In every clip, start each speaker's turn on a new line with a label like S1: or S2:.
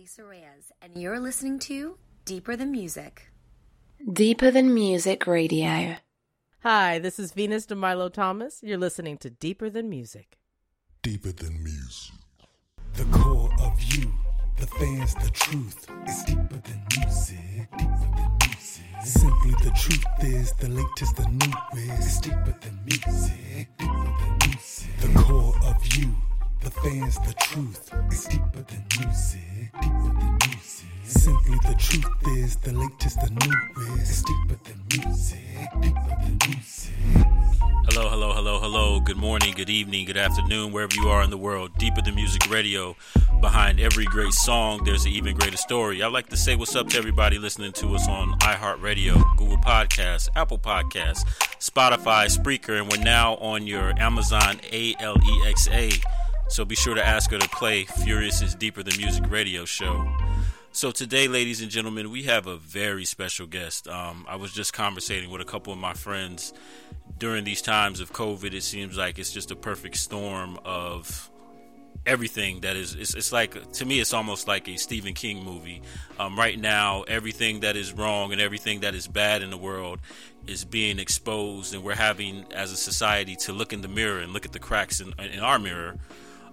S1: This is Elisa Reyes, and you're listening to Deeper Than Music.
S2: Deeper Than Music Radio.
S3: Hi, this is Venus DeMilo Thomas. You're listening to Deeper Than Music.
S4: Deeper than music. The core of you, the fans, the truth is deeper than music. Deeper than music. Simply the truth is the latest, the newest. It's deeper than music. Deeper than music. The core of you, the fans, the truth is deeper than music. Deeper than music. Simply the truth is the latest, the newest. It's deeper than music. Deeper than music.
S5: Hello, hello, hello, hello. Good morning, good evening, good afternoon, wherever you are in the world. Deeper Than Music Radio. Behind every great song, there's an even greater story. I'd like to say what's up to everybody listening to us on iHeartRadio, Google Podcasts, Apple Podcasts, Spotify, Spreaker, and we're now on your Amazon ALEXA. So be sure to ask her to play Furious is Deeper Than Music Radio show. So today, ladies and gentlemen, we have a very special guest. Um, I was just conversating with a couple of my friends during these times of COVID. It seems like it's just a perfect storm of everything that is. It's, it's like to me, it's almost like a Stephen King movie. Um, right now, everything that is wrong and everything that is bad in the world is being exposed, and we're having, as a society, to look in the mirror and look at the cracks in, in our mirror.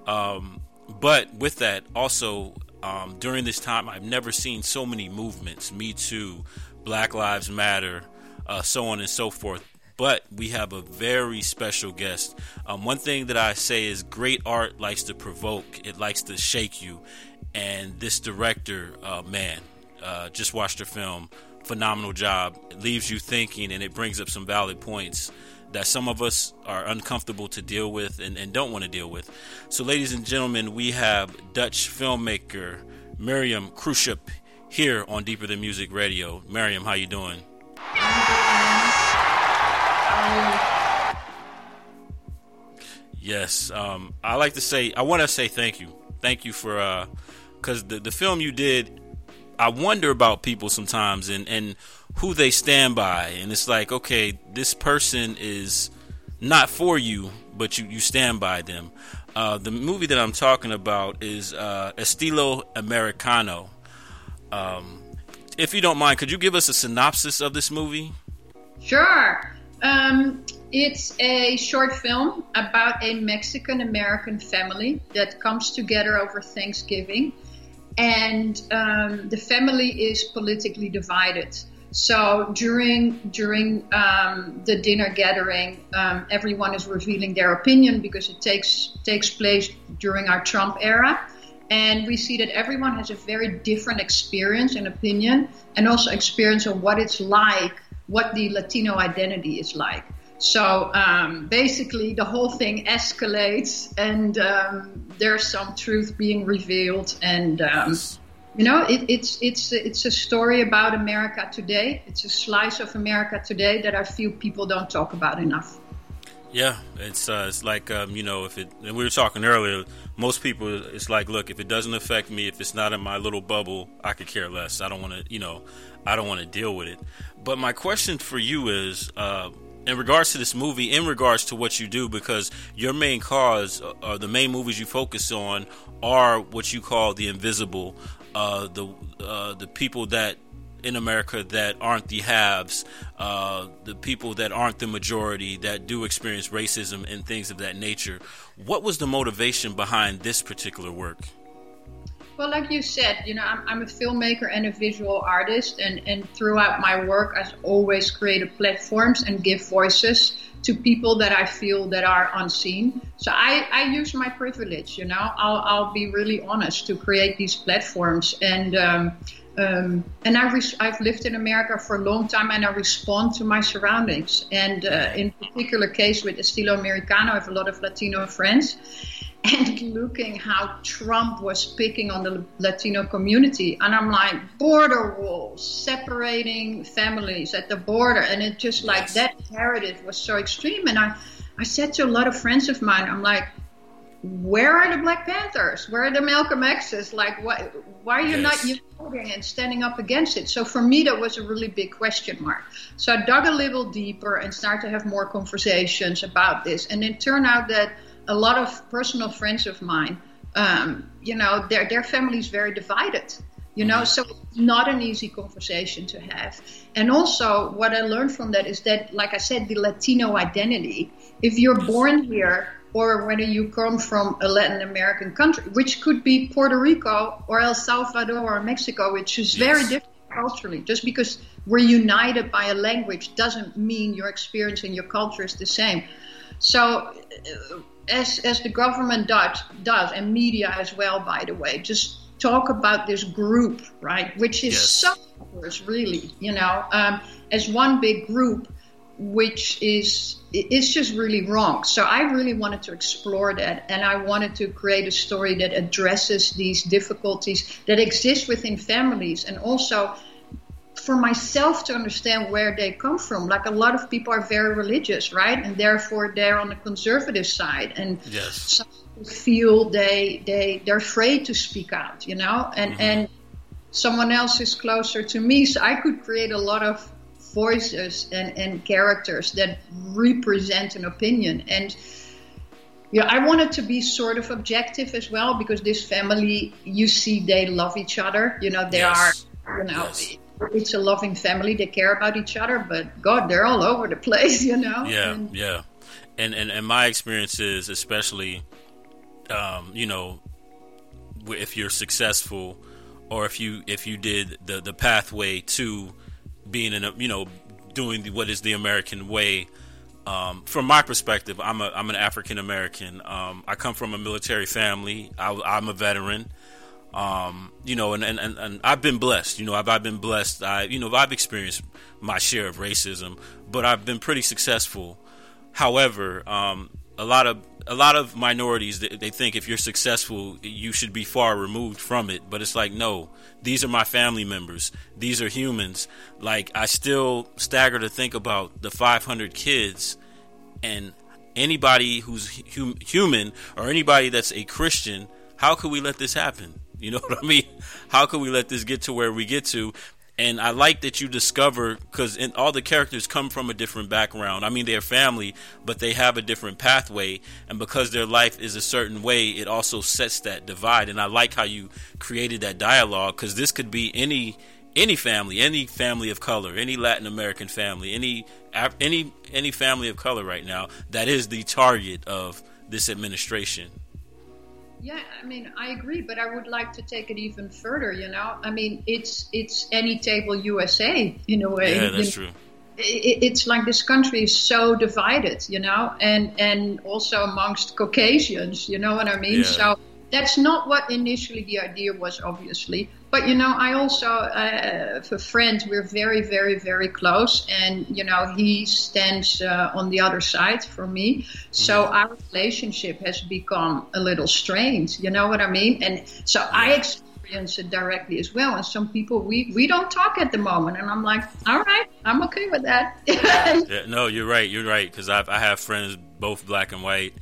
S5: Um, but with that, also um, during this time, I've never seen so many movements Me Too, Black Lives Matter, uh, so on and so forth. But we have a very special guest. Um, one thing that I say is great art likes to provoke, it likes to shake you. And this director, uh, man, uh, just watched her film. Phenomenal job. It leaves you thinking and it brings up some valid points that some of us are uncomfortable to deal with and, and don't want to deal with. So, ladies and gentlemen, we have Dutch filmmaker Miriam Kruishoop here on Deeper Than Music Radio. Miriam, how you doing? Yes, um, I like to say I want to say thank you, thank you for because uh, the the film you did. I wonder about people sometimes and and who they stand by, and it's like okay, this person is not for you, but you you stand by them. Uh, the movie that I'm talking about is uh, Estilo Americano. Um, if you don't mind, could you give us a synopsis of this movie?
S6: Sure. Um, it's a short film about a Mexican American family that comes together over Thanksgiving, and um, the family is politically divided. So during during um, the dinner gathering, um, everyone is revealing their opinion because it takes takes place during our Trump era, and we see that everyone has a very different experience and opinion, and also experience of what it's like, what the Latino identity is like. So um, basically, the whole thing escalates, and um, there's some truth being revealed, and um, you know, it, it's it's it's a story about America today. It's a slice of America today that I feel people don't talk about enough.
S5: Yeah, it's uh, it's like um, you know if it and we were talking earlier. Most people, it's like, look, if it doesn't affect me, if it's not in my little bubble, I could care less. I don't want to, you know, I don't want to deal with it. But my question for you is, uh, in regards to this movie, in regards to what you do, because your main cause, uh, or the main movies you focus on, are what you call the invisible, uh, the uh, the people that in America that aren't the haves, uh, the people that aren't the majority that do experience racism and things of that nature. What was the motivation behind this particular work?
S6: Well, like you said, you know, I'm, I'm, a filmmaker and a visual artist, and, and throughout my work, I've always created platforms and give voices to people that I feel that are unseen. So I, I use my privilege, you know, I'll, I'll be really honest to create these platforms. And um, um, and I res- I've lived in America for a long time, and I respond to my surroundings. And uh, in particular case with Estilo Americano, I have a lot of Latino friends, and looking how Trump was picking on the Latino community. And I'm like, border walls, separating families at the border. And it just like that narrative was so extreme. And I, I said to a lot of friends of mine, I'm like, where are the Black Panthers? Where are the Malcolm X's? Like, why, why are you
S5: Yes.
S6: not voting and standing up against it? So for me, that was a really big question mark. So I dug a little deeper and started to have more conversations about this. And it turned out that a lot of personal friends of mine, um, you know, their their family is very divided. You know, so it's not an easy conversation to have. And also, what I learned from that is that, like I said, the Latino identity. If you're born here, or whether you come from a Latin American country, which could be Puerto Rico or El Salvador or Mexico, which is very
S5: Yes.
S6: different culturally. Just because we're united by a language doesn't mean your experience and your culture is the same. So, uh, as as the government does does and media as well, by the way, just talk about this group, right? Which is
S5: Yes.
S6: so diverse, really, you know, um, as one big group, which is it's just really wrong. So I really wanted to explore that, and I wanted to create a story that addresses these difficulties that exist within families, and also for myself to understand where they come from. Like a lot of people are very religious, right, and therefore they're on the conservative side, and
S5: Yes.
S6: some people feel they they they're afraid to speak out, you know, and mm-hmm. and someone else is closer to me, so I could create a lot of voices and, and characters that represent an opinion and yeah, I wanted to be sort of objective as well because this family, you see, they love each other. You know, they
S5: Yes.
S6: are, you know,
S5: Yes.
S6: It's a loving family. They care about each other, but God, they're all over the place. You know.
S5: Yeah,
S6: And-
S5: yeah. And, and and my experience is especially, um, you know, if you're successful, or if you if you did the the pathway to being in a you know doing the, what is the American way. Um, from my perspective, I'm a I'm an African American. Um, I come from a military family. I, I'm a veteran. Um, you know, and, and, and, and I've been blessed. You know, I've, I've been blessed. I you know I've experienced my share of racism, but I've been pretty successful. However, um, a lot of a lot of minorities they, they think if you're successful, you should be far removed from it. But it's like no, these are my family members. These are humans. Like I still stagger to think about the 500 kids and anybody who's hum- human or anybody that's a Christian. How could we let this happen? You know what I mean? How could we let this get to where we get to? And I like that you discover because all the characters come from a different background. I mean, they're family, but they have a different pathway. And because their life is a certain way, it also sets that divide. And I like how you created that dialogue because this could be any any family, any family of color, any Latin American family, any any any family of color right now that is the target of this administration.
S6: Yeah, I mean, I agree, but I would like to take it even further. You know, I mean, it's it's any table USA in a way.
S5: Yeah,
S6: you
S5: that's
S6: know?
S5: true.
S6: it, it's like this country is so divided, you know, and and also amongst Caucasians, you know what I mean?
S5: Yeah.
S6: So that's not what initially the idea was, obviously. But you know, I also uh, have a friend. We're very, very, very close, and you know, he stands uh, on the other side for me. So our relationship has become a little strained. You know what I mean? And so I experience it directly as well. And some people we we don't talk at the moment, and I'm like, all right, I'm okay with that.
S5: Yeah, no, you're right. You're right because I I have friends both black and white,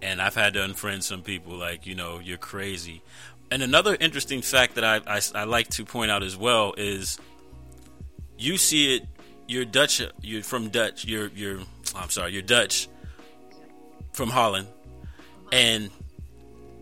S5: and I've had to unfriend some people like you know you're crazy. And another interesting fact that I, I I like to point out as well is you see it. You're Dutch. You're from Dutch. You're you're. Oh, I'm sorry. You're Dutch from Holland, and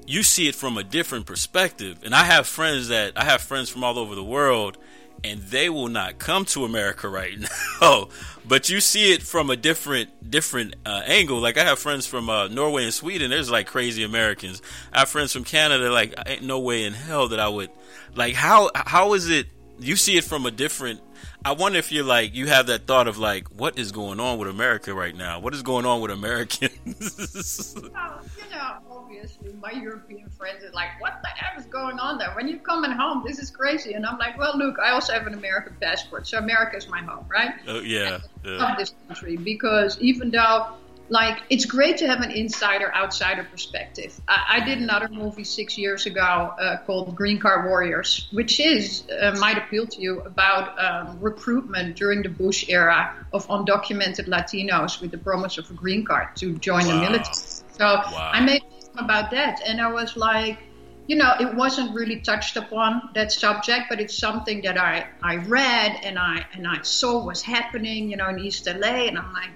S5: you see it from a different perspective. And I have friends that I have friends from all over the world, and they will not come to America right now. but you see it from a different different uh, angle. Like I have friends from uh, Norway and Sweden. There's like crazy Americans. I have friends from Canada. Like ain't no way in hell that I would. Like how how is it? You see it from a different. I wonder if you're like you have that thought of like what is going on with America right now? What is going on with Americans?
S6: Well, you know, obviously, my European friends are like, "What the f is going on there? When you're coming home, this is crazy." And I'm like, "Well, look, I also have an American passport, so America is my home, right?"
S5: oh yeah.
S6: I
S5: yeah.
S6: love this country because even though like it's great to have an insider outsider perspective. I, I did another movie six years ago uh, called Green Card Warriors, which is uh, might appeal to you about um, recruitment during the Bush era of undocumented Latinos with the promise of a green card to join wow. the military. So wow. I made about that, and I was like. You know, it wasn't really touched upon that subject, but it's something that I, I read and I and I saw was happening, you know, in East LA, and I'm like,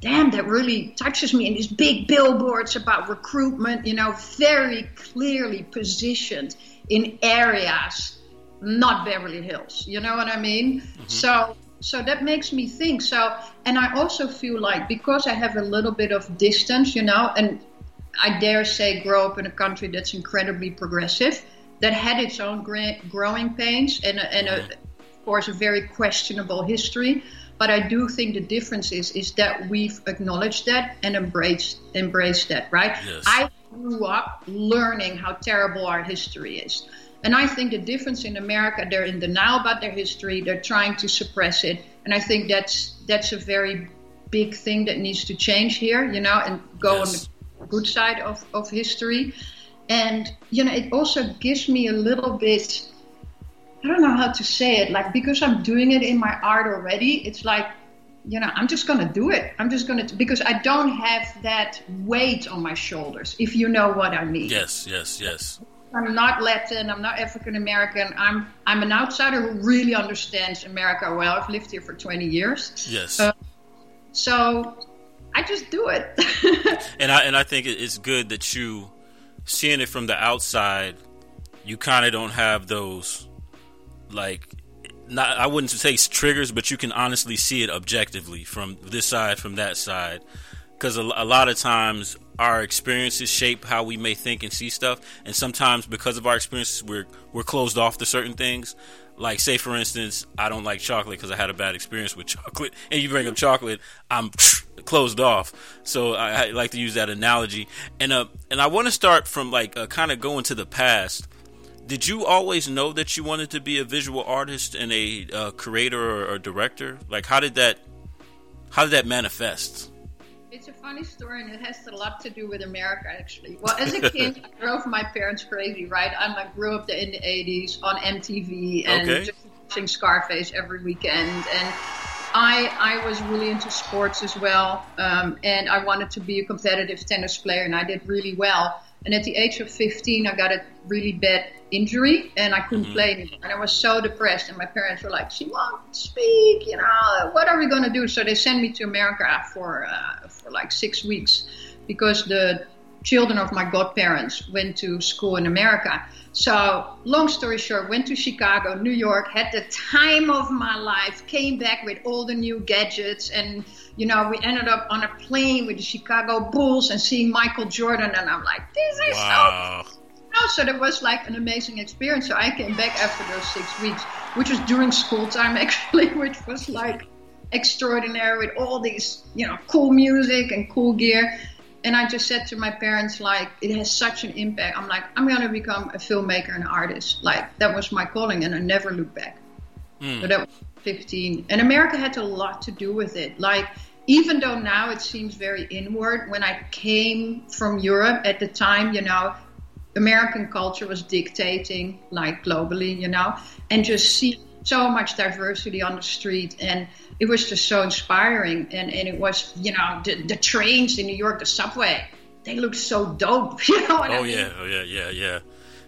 S6: damn, that really touches me. And these big billboards about recruitment, you know, very clearly positioned in areas, not Beverly Hills. You know what I mean? Mm-hmm. So, so that makes me think. So, and I also feel like because I have a little bit of distance, you know, and I dare say grow up in a country that's incredibly progressive, that had its own growing pains and, and a, mm-hmm. of course, a very questionable history. But I do think the difference is is that we've acknowledged that and embraced embraced that, right?
S5: Yes.
S6: I grew up learning how terrible our history is. And I think the difference in America, they're in denial about their history, they're trying to suppress it. And I think that's that's a very big thing that needs to change here, you know, and go yes. on the good side of, of history. And, you know, it also gives me a little bit I don't know how to say it. Like because I'm doing it in my art already, it's like you know I'm just gonna do it. I'm just gonna because I don't have that weight on my shoulders. If you know what I mean.
S5: Yes, yes, yes.
S6: I'm not Latin. I'm not African American. I'm I'm an outsider who really understands America well. I've lived here for 20 years.
S5: Yes. Uh,
S6: so I just do it.
S5: and I and I think it's good that you seeing it from the outside. You kind of don't have those like not I wouldn't say triggers, but you can honestly see it objectively from this side, from that side, because a, a, lot of times our experiences shape how we may think and see stuff, and sometimes because of our experiences, we're we're closed off to certain things. Like, say for instance, I don't like chocolate because I had a bad experience with chocolate, and you bring up chocolate, I'm closed off. So I, I like to use that analogy, and uh, and I want to start from like uh, kind of going to the past did you always know that you wanted to be a visual artist and a uh, creator or, or, director? Like, how did that how did that manifest?
S6: It's a funny story, and it has a lot to do with America, actually. Well, as a kid, I drove my parents crazy, right? I like, grew up in the '80s on MTV and okay. just watching Scarface every weekend, and I I was really into sports as well, um, and I wanted to be a competitive tennis player, and I did really well. And at the age of 15, I got a really bad injury and I couldn't mm-hmm. play anymore. And I was so depressed. And my parents were like, she won't speak, you know, what are we going to do? So they sent me to America for, uh, for like six weeks because the children of my godparents went to school in America. So, long story short, went to Chicago, New York, had the time of my life, came back with all the new gadgets, and you know, we ended up on a plane with the Chicago Bulls and seeing Michael Jordan, and I'm like, this is wow. so. So that was like an amazing experience. So I came back after those six weeks, which was during school time actually, which was like extraordinary with all these, you know, cool music and cool gear and I just said to my parents, like, it has such an impact. I'm like, I'm going to become a filmmaker and artist. Like, that was my calling, and I never looked back. Mm. So that was 15. And America had a lot to do with it. Like, even though now it seems very inward, when I came from Europe at the time, you know, American culture was dictating, like, globally, you know, and just see so much diversity on the street and it was just so inspiring. And, and it was, you know, the, the trains in New York, the subway, they look so dope. You know what
S5: oh,
S6: I mean?
S5: yeah, oh, yeah, yeah, yeah.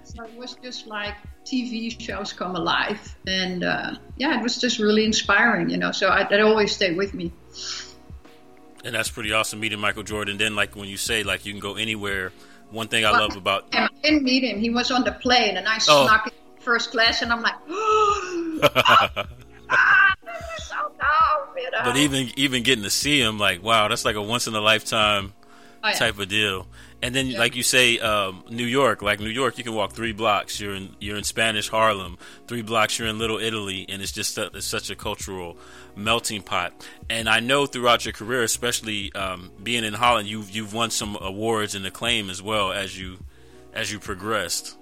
S6: So it was just like TV shows come alive. And uh, yeah, it was just really inspiring, you know. So I, that always stayed with me.
S5: And that's pretty awesome meeting Michael Jordan. Then, like when you say, like you can go anywhere. One thing I well, love about
S6: I didn't meet him. He was on the plane, and I oh. snuck in first class, and I'm like,
S5: but even even getting to see him, like wow, that's like a once in a lifetime oh, yeah. type of deal. And then, yeah. like you say, um, New York, like New York, you can walk three blocks. You're in you're in Spanish Harlem. Three blocks, you're in Little Italy, and it's just a, it's such a cultural melting pot. And I know throughout your career, especially um, being in Holland, you've you've won some awards and acclaim as well as you as you progressed.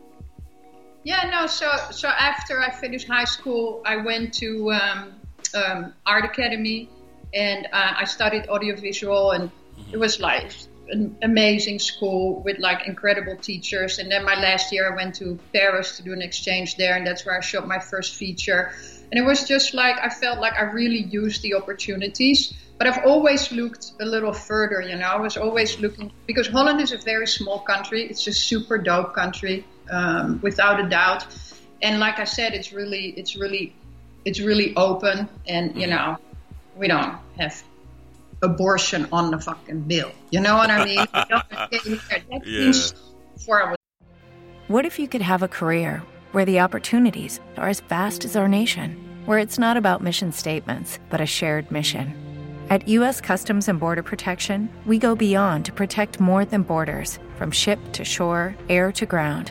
S6: Yeah, no. So so after I finished high school, I went to um, um, art academy, and uh, I studied audiovisual and It was like an amazing school with like incredible teachers. And then my last year, I went to Paris to do an exchange there, and that's where I shot my first feature. And it was just like I felt like I really used the opportunities. But I've always looked a little further, you know. I was always looking because Holland is a very small country. It's a super dope country, um, without a doubt. And like I said, it's really, it's really, it's really open. And you know, we don't have abortion on the fucking bill. You know what I mean?
S5: Yeah.
S6: I
S7: What if you could have a career where the opportunities are as vast as our nation, where it's not about mission statements, but a shared mission? At U.S. Customs and Border Protection, we go beyond to protect more than borders from ship to shore, air to ground.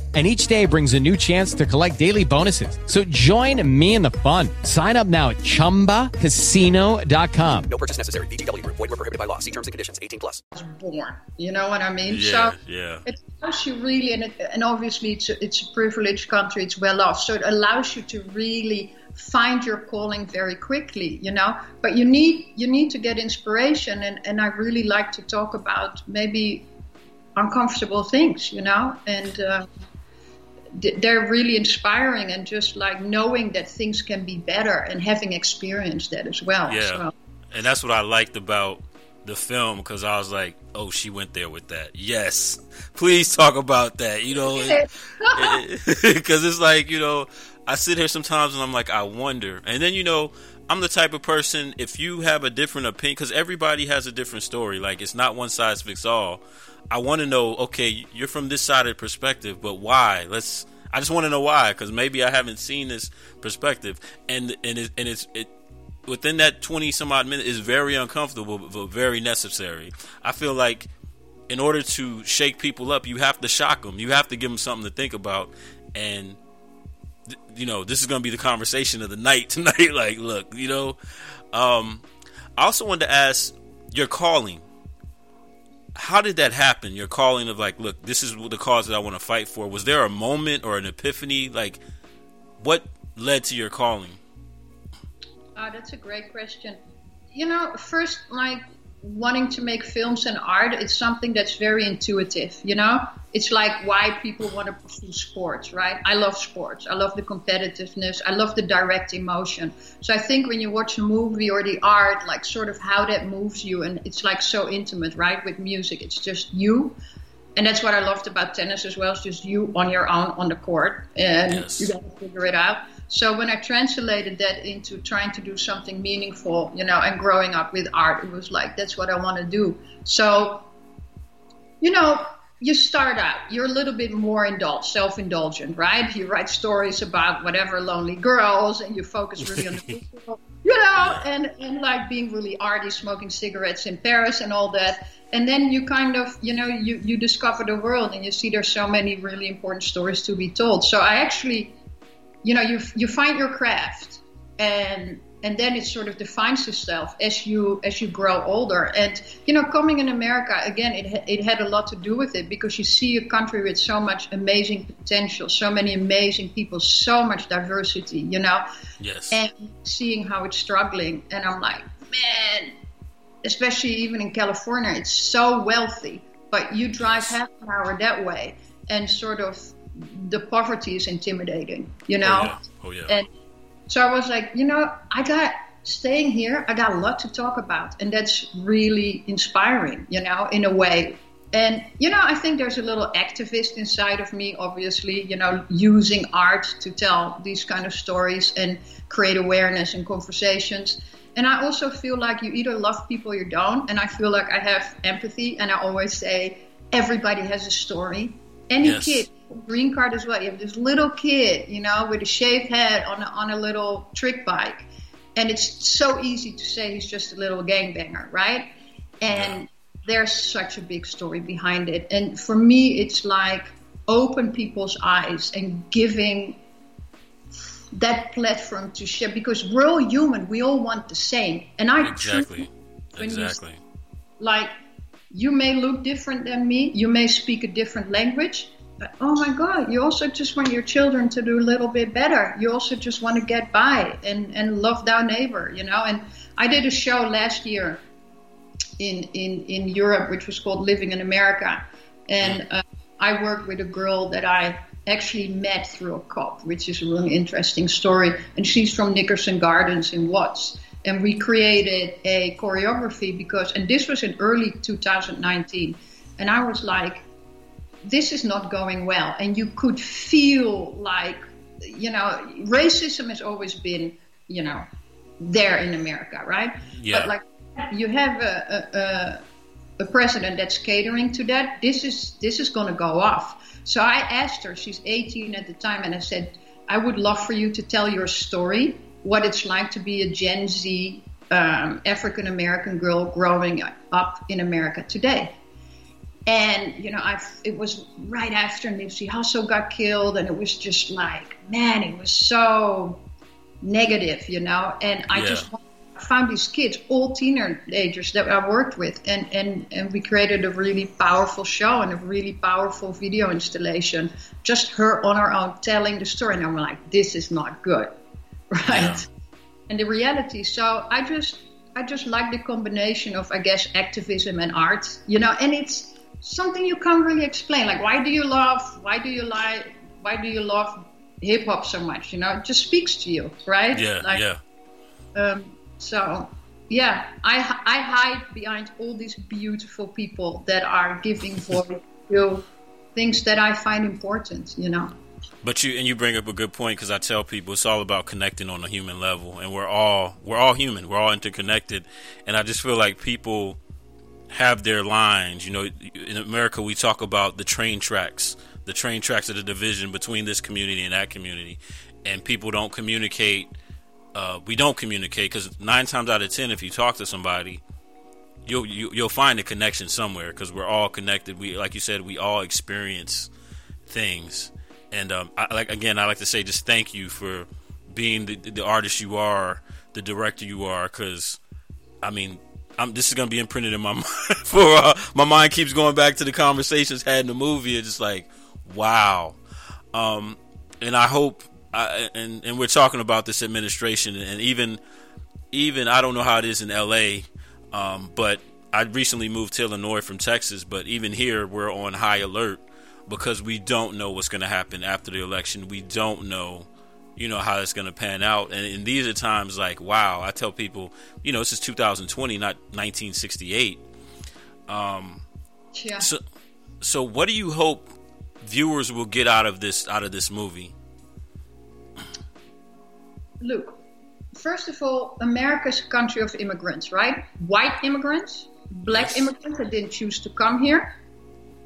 S8: And each day brings a new chance to collect daily bonuses. So join me in the fun. Sign up now at chumbacasino.com.
S9: No purchase necessary. VGW Group. Void were prohibited by law. See terms and conditions. 18 plus.
S6: born. You know what I mean?
S5: Yeah,
S6: so
S5: yeah.
S6: it allows you really, and, it, and obviously it's a, it's a privileged country, it's well off, so it allows you to really find your calling very quickly, you know. But you need you need to get inspiration, and, and I really like to talk about maybe uncomfortable things, you know, and. Uh, th- they're really inspiring and just like knowing that things can be better and having experienced that as well.
S5: Yeah.
S6: So,
S5: And that's what I liked about the film because I was like, oh, she went there with that. Yes. Please talk about that. You know, because it's like, you know, I sit here sometimes and I'm like, I wonder. And then, you know, I'm the type of person, if you have a different opinion, because everybody has a different story, like it's not one size fits all. I want to know, okay, you're from this side of the perspective, but why? Let's. I just want to know why, because maybe I haven't seen this perspective, and and it, and it's it within that twenty some odd minutes is very uncomfortable, but very necessary. I feel like in order to shake people up, you have to shock them. You have to give them something to think about, and you know this is going to be the conversation of the night tonight. like, look, you know, um, I also wanted to ask your calling how did that happen? Your calling of like, look, this is the cause that I want to fight for. Was there a moment or an epiphany? Like, what led to your calling?
S6: Ah, that's a great question. You know, first, like wanting to make films and art, it's something that's very intuitive. You know, it's like why people want to pursue sports, right? I love sports. I love the competitiveness. I love the direct emotion. So I think when you watch a movie or the art, like sort of how that moves you, and it's like so intimate, right? With music, it's just you. And that's what I loved about tennis as well. It's just you on your own on the court, and
S5: Yes.
S6: you got to figure it out. So when I translated that into trying to do something meaningful, you know, and growing up with art, it was like that's what I want to do. So, you know, you start out, you're a little bit more indulged, self-indulgent, right? You write stories about whatever lonely girls, and you focus really on the people, you know, and and like being really arty, smoking cigarettes in Paris and all that. And then you kind of, you know, you you discover the world, and you see there's so many really important stories to be told. So I actually you know you you find your craft and and then it sort of defines itself as you as you grow older. And you know coming in america again it, ha- it had a lot to do with it because you see a country with so much amazing potential so many amazing people so much diversity you know?
S5: Yes.
S6: and seeing how it's struggling. And i'm like man especially even in california it's so wealthy but you drive half an hour that way and sort of the poverty is intimidating you know
S5: Oh yeah. Oh yeah.
S6: and so I was like, you know, I got staying here, I got a lot to talk about. And that's really inspiring, you know, in a way. And, you know, I think there's a little activist inside of me, obviously, you know, using art to tell these kind of stories and create awareness and conversations. And I also feel like you either love people or you don't. And I feel like I have empathy. And I always say, everybody has a story. Any
S5: Yes.
S6: kid, green card as well. You have this little kid, you know, with a shaved head on a, on a little trick bike, and it's so easy to say he's just a little gangbanger, right? And there's such a big story behind it. And for me, it's like open people's eyes and giving that platform to share because we're all human. We all want the same. And I
S5: exactly,
S6: when you-
S5: exactly.
S6: like you may look different than me, you may speak a different language, oh my God, you also just want your children to do a little bit better. You also just want to get by and, and love thy neighbor, you know. And I did a show last year in in in Europe, which was called Living in America, and uh, I worked with a girl that I actually met through a cop, which is a really interesting story. And she's from Nickerson Gardens in Watts. And we created a choreography because, and this was in early 2019. And I was like, this is not going well. And you could feel like, you know, racism has always been, you know, there in America, right?
S5: Yeah.
S6: But like, you have a, a, a, president that's catering to that. This is this is going to go off. So I asked her. She's 18 at the time, and I said, I would love for you to tell your story, what it's like to be a Gen Z um, African American girl growing up in America today. And you know, I it was right after Nipsey Hussle got killed, and it was just like, man, it was so negative, you know. And I
S5: Yeah.
S6: just found these kids, all teenagers that I worked with, and and and we created a really powerful show and a really powerful video installation. Just her on her own telling the story, and I'm like, this is not good, right?
S5: Yeah.
S6: And the reality. So I just I just like the combination of I guess activism and art, you know, and it's something you can't really explain. Like why do you love why do you like why do you love hip hop so much? You know, it just speaks to you, right?
S5: Yeah,
S6: Like,
S5: yeah.
S6: um, so, yeah, I, I hide behind all these beautiful people that are giving voice to things that I find important, you know.
S5: But you and you bring up a good point because I tell people it's all about connecting on a human level, and we're all we're all human, we're all interconnected, and I just feel like people have their lines. You know, in America we talk about the train tracks, the train tracks of the division between this community and that community, and people don't communicate. Uh, we don't communicate because nine times out of ten, if you talk to somebody, you'll you, you'll find a connection somewhere because we're all connected. We like you said, we all experience things. And um, I, like again, I like to say just thank you for being the, the artist you are, the director you are. Because I mean, I'm, this is gonna be imprinted in my mind. For uh, my mind keeps going back to the conversations had in the movie. It's just like, wow. Um, and I hope, I, and and we're talking about this administration, and even even I don't know how it is in L.A. Um, but I recently moved to Illinois from Texas, but even here we're on high alert because we don't know what's going to happen after the election. We don't know, you know, how it's going to pan out. And, and these are times like, wow, I tell people, you know, this is 2020, not 1968. Um,
S6: Yeah.
S5: so, so what do you hope viewers will get out of this out of this movie?
S6: Look, first of all, America's a country of immigrants, right? White immigrants, black
S5: Yes.
S6: immigrants that didn't choose to come here,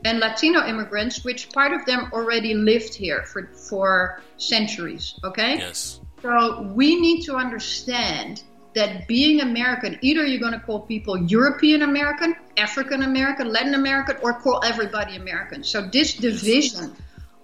S6: and Latino immigrants, which part of them already lived here for, for centuries, okay?
S5: Yes.
S6: So we need to understand that being American, either you're going to call people European American, African American, Latin American, or call everybody American. So this division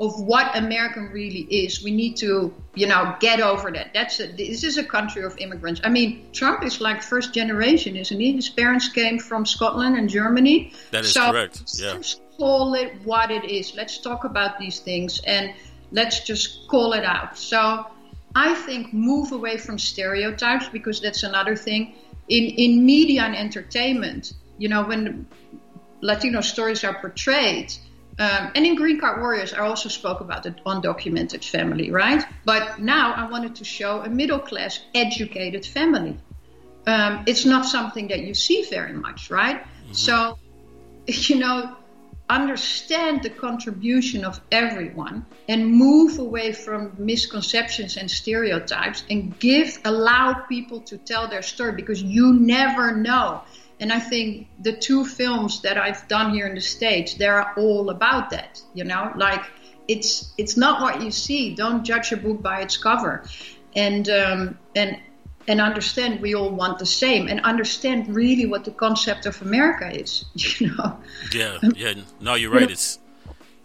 S6: of what American really is, we need to, you know, get over that. That's a, this is a country of immigrants. I mean, Trump is like first generation, isn't he? His parents came from Scotland and Germany.
S5: That is
S6: so
S5: correct, yeah.
S6: Let's call it what it is. Let's talk about these things and let's just call it out. So I think move away from stereotypes because that's another thing. In in media and entertainment, you know, when Latino stories are portrayed, um, and in Green Card Warriors, I also spoke about the undocumented family, right? But now I wanted to show a middle class, educated family. Um, it's not something that you see very much, right? So, you know, understand the contribution of everyone and move away from misconceptions and stereotypes and give allow people to tell their story because you never know and i think the two films that i've done here in the states they're all about that you know like it's it's not what you see don't judge a book by its cover and um, and and understand we all want the same and understand really what the concept of America is. You know?
S5: Yeah, yeah. No, you're right. It's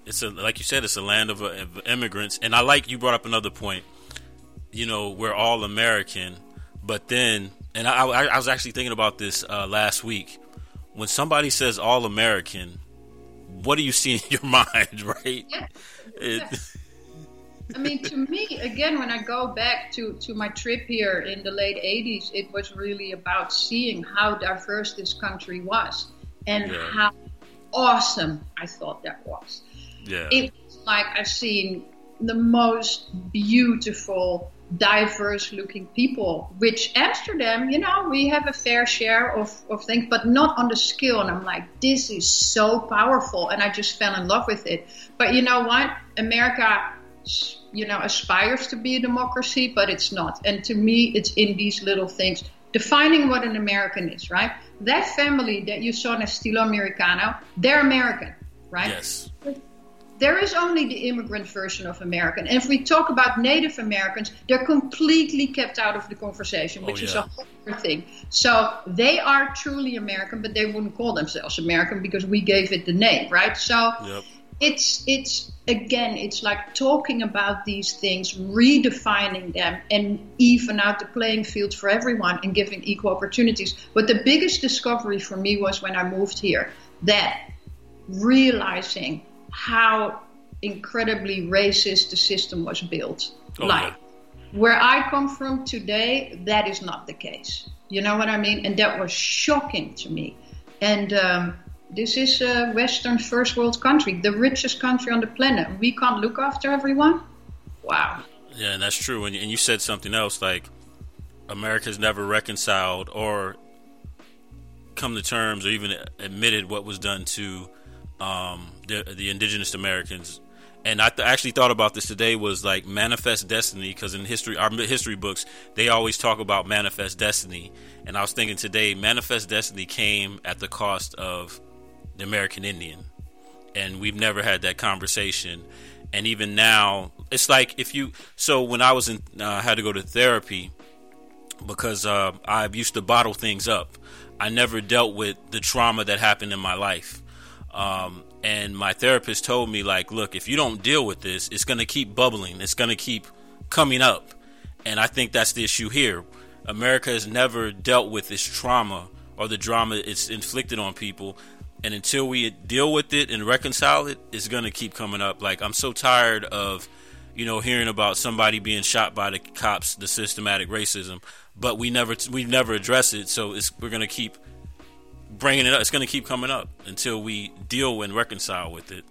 S5: it's a like you said, it's a land of, of immigrants, and I like you brought up another point. You know, we're all American, but then, and I, I, I was actually thinking about this uh, last week. When somebody says all American, what do you see in your mind, right?
S6: Yeah.
S5: It,
S6: I mean, to me, again, when I go back to, to my trip here in the late 80s, it was really about seeing how diverse this country was and
S5: Yeah.
S6: how awesome I thought that was.
S5: yeah,
S6: It was like I've seen the most beautiful, diverse looking people, which Amsterdam, you know, we have a fair share of, of things, but not on the scale. And I'm like, this is so powerful. And I just fell in love with it. But you know what? America, you know, aspires to be a democracy, but it's not. And to me, it's in these little things. Defining what an American is, right? That family that you saw in Estilo Americano, they're American, right?
S5: yes,
S6: there is only the immigrant version of American. And if we talk about Native Americans, they're completely kept out of the conversation, oh, which
S5: Oh,
S6: is a whole other thing. So they are truly American, but they wouldn't call themselves American because we gave it the name, right? So
S5: yep,
S6: it's it's again, it's like talking about these things, redefining them, and even out the playing field for everyone and giving equal opportunities. But the biggest discovery for me was when I moved here that realizing how incredibly racist the system was built.
S5: Oh,
S6: like where I come from today, that is not the case. You know what I mean? And that was shocking to me. And um, this is a Western first world country, the richest country on the planet. We can't look after everyone. Wow.
S5: yeah, and that's true. And, and you said something else like America's never reconciled or come to terms or even admitted what was done to um, the, indigenous Americans. And I th- actually thought about this today was like manifest destiny because in history, our history books, they always talk about manifest destiny. And I was thinking today, manifest destiny came at the cost of the American Indian. And we've never had that conversation. And even now, it's like if you, so when I was in, uh, had to go to therapy because uh, I used to bottle things up. I never dealt with the trauma that happened in my life. Um, and my therapist told me, like, look, if you don't deal with this, it's going to keep bubbling. It's going to keep coming up. And I think that's the issue here. America has never dealt with this trauma or the drama it's inflicted on people. And until we deal with it and reconcile it, it's going to keep coming up. Like, I'm so tired of, you know, hearing about somebody being shot by the cops, the systematic racism, but we never we never address it. So we're going to keep bringing it up. It's going to keep coming up until we deal and reconcile with it.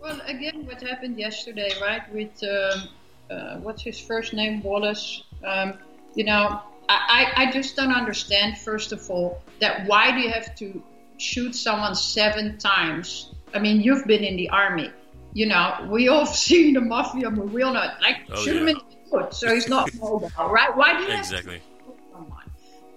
S6: Well, again, what happened yesterday, right? With um, uh, what's his first name, Wallace. Um, you know, I, I just don't understand. First of all, that why do you have to shoot someone seven times? I mean, you've been in the army. You know, we all have seen the mafia movie. We all know, like,
S5: Oh,
S6: shoot him in the foot, so he's not mobile, right? Why do you have to
S5: Exactly.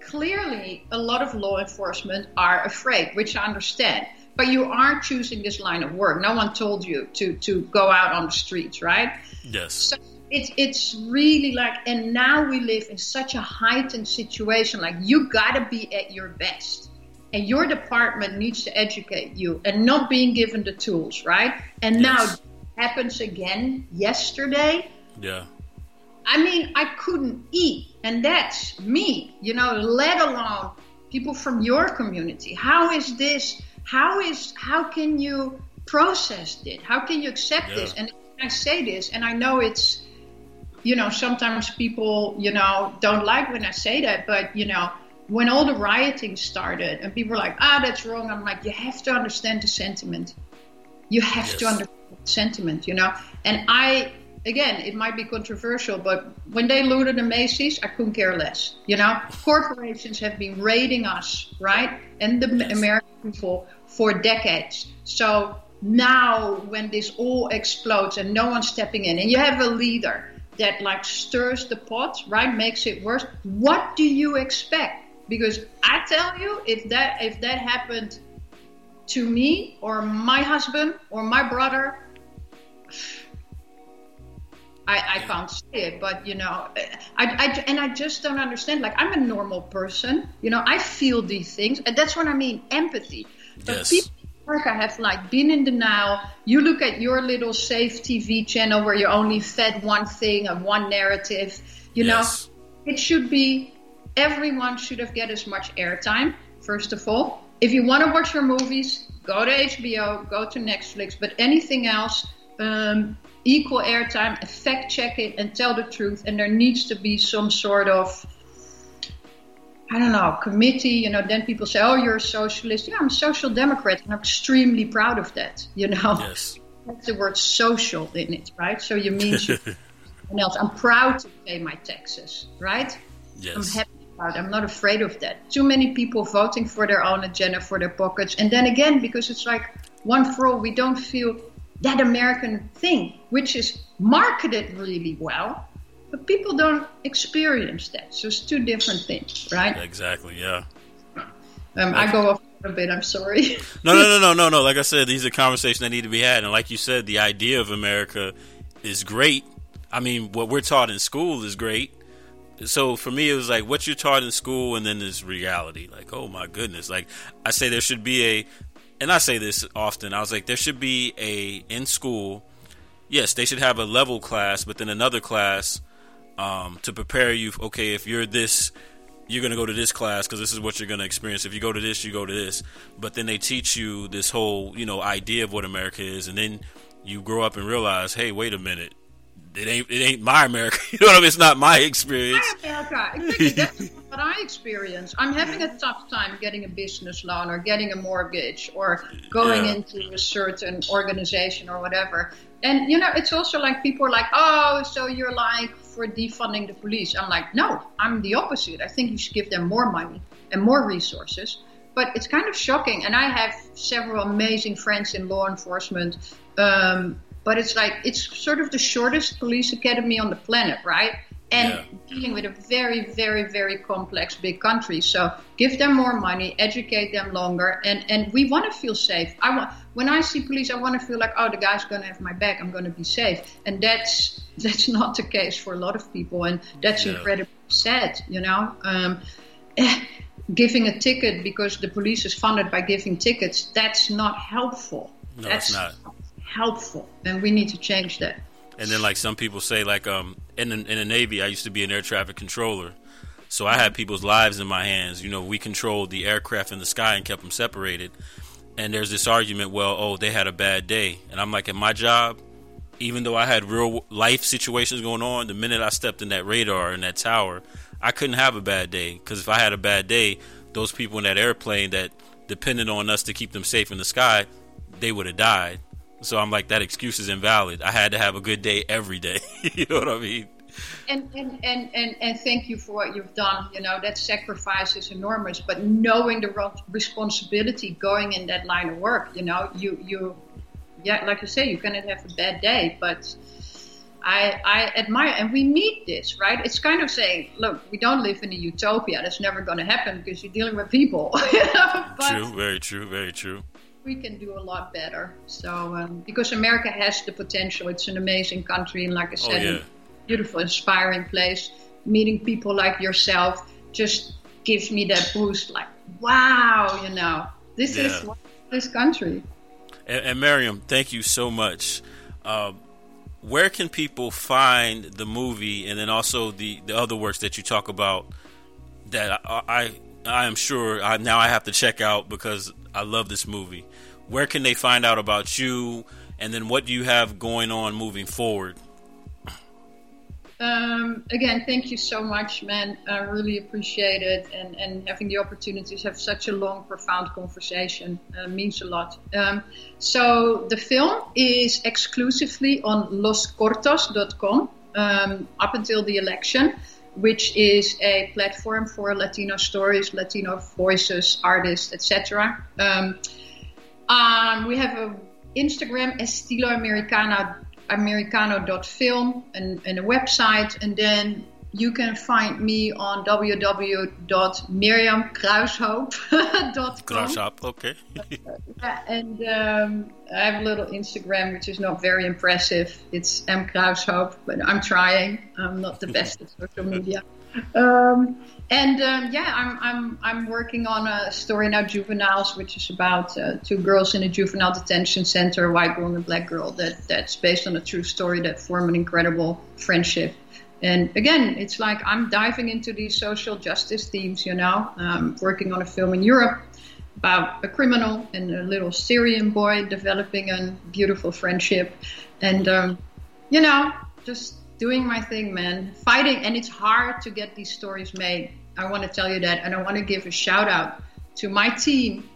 S6: Clearly, a lot of law enforcement are afraid, which I understand. But you are choosing this line of work. No one told you to, to go out on the streets, right?
S5: Yes.
S6: So it's it's really like, and now we live in such a heightened situation. Like you gotta be at your best, and your department needs to educate you, and not being given the tools, right? And now
S5: Yes.
S6: happens again yesterday.
S5: Yeah.
S6: I mean, I couldn't eat, and that's me, you know, let alone people from your community. How is this? How is how can you process it? How can you accept
S5: Yeah.
S6: this? And I say this, and I know it's, you know, sometimes people, you know, don't like when I say that, but you know, when all the rioting started and people were like, ah, that's wrong, I'm like, you have to understand the sentiment. You have to understand the sentiment, you know. And I, again, it might be controversial, but when they looted the Macy's, I couldn't care less. You know, corporations have been raiding us, right, and the
S5: Yes.
S6: American people for decades. So now, when this all explodes and no one's stepping in, and you have a leader that like stirs the pot, right, makes it worse. What do you expect? Because I tell you, if that if that happened to me or my husband or my brother, I, I can't say it, but you know, I, I, and I just don't understand. Like, I'm a normal person, you know, I feel these things, and that's what I mean empathy. But
S5: Yes.
S6: people in America have like been in denial. You look at your little safe TV channel where you're only fed one thing and one narrative, you
S5: Yes.
S6: know, it should be everyone should have get as much airtime. First of all, if you want to watch your movies, go to HBO, go to Netflix. But anything else, um, equal airtime, fact check it, and tell the truth. And there needs to be some sort of I don't know, committee, you know, then people say, oh, you're a socialist. Yeah, I'm a social democrat, and I'm extremely proud of that, you know.
S5: Yes.
S6: That's the word social in it, right? So you mean someone else. I'm proud to pay my taxes, right?
S5: Yes.
S6: I'm happy about it. I'm not afraid of that. Too many people voting for their own agenda, for their pockets. And then again, because it's like one for all, we don't feel that American thing, which is marketed really well, but people don't experience that. So it's two different things, right?
S5: Exactly. Yeah.
S6: Um, I go off a bit, I'm sorry.
S5: No, no, no, no, no, no. Like I said, these are conversations that need to be had. And like you said, the idea of America is great. I mean, what we're taught in school is great. So for me, it was like what you're taught in school, and then this reality. Like, oh my goodness! Like I say, there should be a, and I say this often. I was like, there should be a in school. Yes, they should have a level class, but then another class um, to prepare you. Okay, if you're this, you're going to go to this class because this is what you're going to experience. If you go to this, you go to this. But then they teach you this whole, you know, idea of what America is, and then you grow up and realize, hey, wait a minute, it ain't it ain't my America. You know what I mean? It's not my experience.
S6: America. What I experience. I'm having a tough time getting a business loan or getting a mortgage or going
S5: Yeah.
S6: into a certain organization or whatever. And you know, it's also like people are like, "Oh, so you're like for defunding the police?" I'm like, "No, I'm the opposite. I think you should give them more money and more resources." But it's kind of shocking, and I have several amazing friends in law enforcement. Um, but it's like it's sort of the shortest police academy on the planet, right? And
S5: Yeah.
S6: dealing with a very, very, very complex big country. So give them more money, educate them longer, and and we want to feel safe. I want when I see police, I want to feel like, oh, the guy's going to have my back. I'm going to be safe, and that's that's not the case for a lot of people, and that's
S5: Yeah.
S6: incredibly sad. You know. Um, eh, Giving a ticket because the police is funded by giving tickets, that's not helpful.
S5: No,
S6: that's
S5: it's not.
S6: helpful, and we need to change that.
S5: And then like some people say like um in the, in the Navy I used to be an air traffic controller. So I had people's lives in my hands. You know, we controlled the aircraft in the sky and kept them separated. And there's this argument, well, oh, they had a bad day. And I'm like, at my job, even though I had real life situations going on, the minute I stepped in that radar in that tower, I couldn't have a bad day because if I had a bad day, those people in that airplane that depended on us to keep them safe in the sky, they would have died. So I'm like, that excuse is invalid. I had to have a good day every day. you know what I mean?
S6: and, and, and, and, and thank you for what you've done. You know, that sacrifice is enormous, but knowing the responsibility going in that line of work, you know, you, you, yeah, like you say, you cannot have a bad day, but I, I admire, and we need this, right? It's kind of saying, look, we don't live in a utopia. That's never going to happen because you're dealing with people. but
S5: True, very true, very true.
S6: We can do a lot better. So, um, because America has the potential, it's an amazing country, and like I
S5: Oh
S6: said,
S5: yeah.
S6: beautiful, inspiring place. Meeting people like yourself just gives me that boost. Like, wow, you know, this is this country.
S5: And, and Miriam, thank you so much. Uh, where can people find the movie and then also the, the other works that you talk about that I I, I am sure I, now I have to check out because I love this movie. Where can they find out about you and then what do you have going on moving forward?
S6: Um, again, thank you so much, man. I really appreciate it, and, and having the opportunity to have such a long, profound conversation uh, means a lot. Um, so the film is exclusively on loscortos.com um, up until the election, which is a platform for Latino stories, Latino voices, artists, etc. Um, um, we have a Instagram estilo and, and a website and then you can find me on www.miriamkruishoop.com.
S5: Kruishoop, okay.
S6: yeah, and um, I have a little Instagram, which is not very impressive. It's M Kruishoop, but I'm trying. I'm not the best at social media. Um, and um, yeah, I'm, I'm, I'm working on a story now, Juveniles, which is about uh, two girls in a juvenile detention center, a white girl and a black girl, that, that's based on a true story that form an incredible friendship. And again, it's like I'm diving into these social justice themes, you know, um, working on a film in Europe about a criminal and a little Syrian boy developing a beautiful friendship. And, um, you know, just doing my thing, man. Fighting, and it's hard to get these stories made. I want to tell you that, and I want to give a shout out to my team,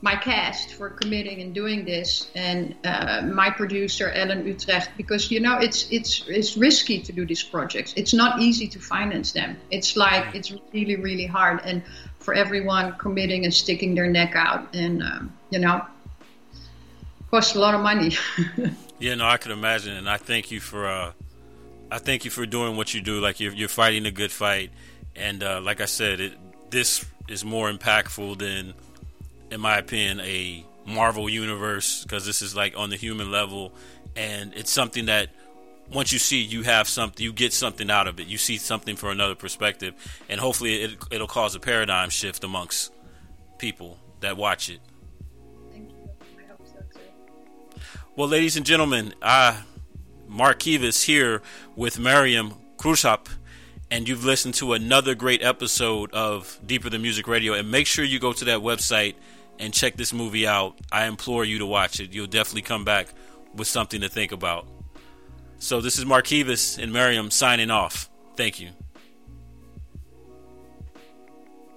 S6: my cast for committing and doing this, and uh, my producer Ellen Utrecht, because you know it's it's it's risky to do these projects. It's not easy to finance them. It's like it's really really hard, and for everyone committing and sticking their neck out, and um, you know, costs a lot of money.
S5: yeah, no, I can imagine, and I thank you for. Uh I thank you for doing what you do. Like you're, you're fighting a good fight, and uh, like I said, it, this is more impactful than, in my opinion, a Marvel universe because this is like on the human level, and it's something that once you see, you have something, you get something out of it. You see something from another perspective, and hopefully, it, it'll cause a paradigm shift amongst people that watch it.
S6: Thank you. I hope so too.
S5: Well, ladies and gentlemen, I. Mark Kivas here with Miriam Kruishoop, and you've listened to another great episode of Deeper Than Music Radio. And make sure you go to that website and check this movie out. I implore you to watch it. You'll definitely come back with something to think about. So this is Mark Kivas and Miriam signing off. Thank you.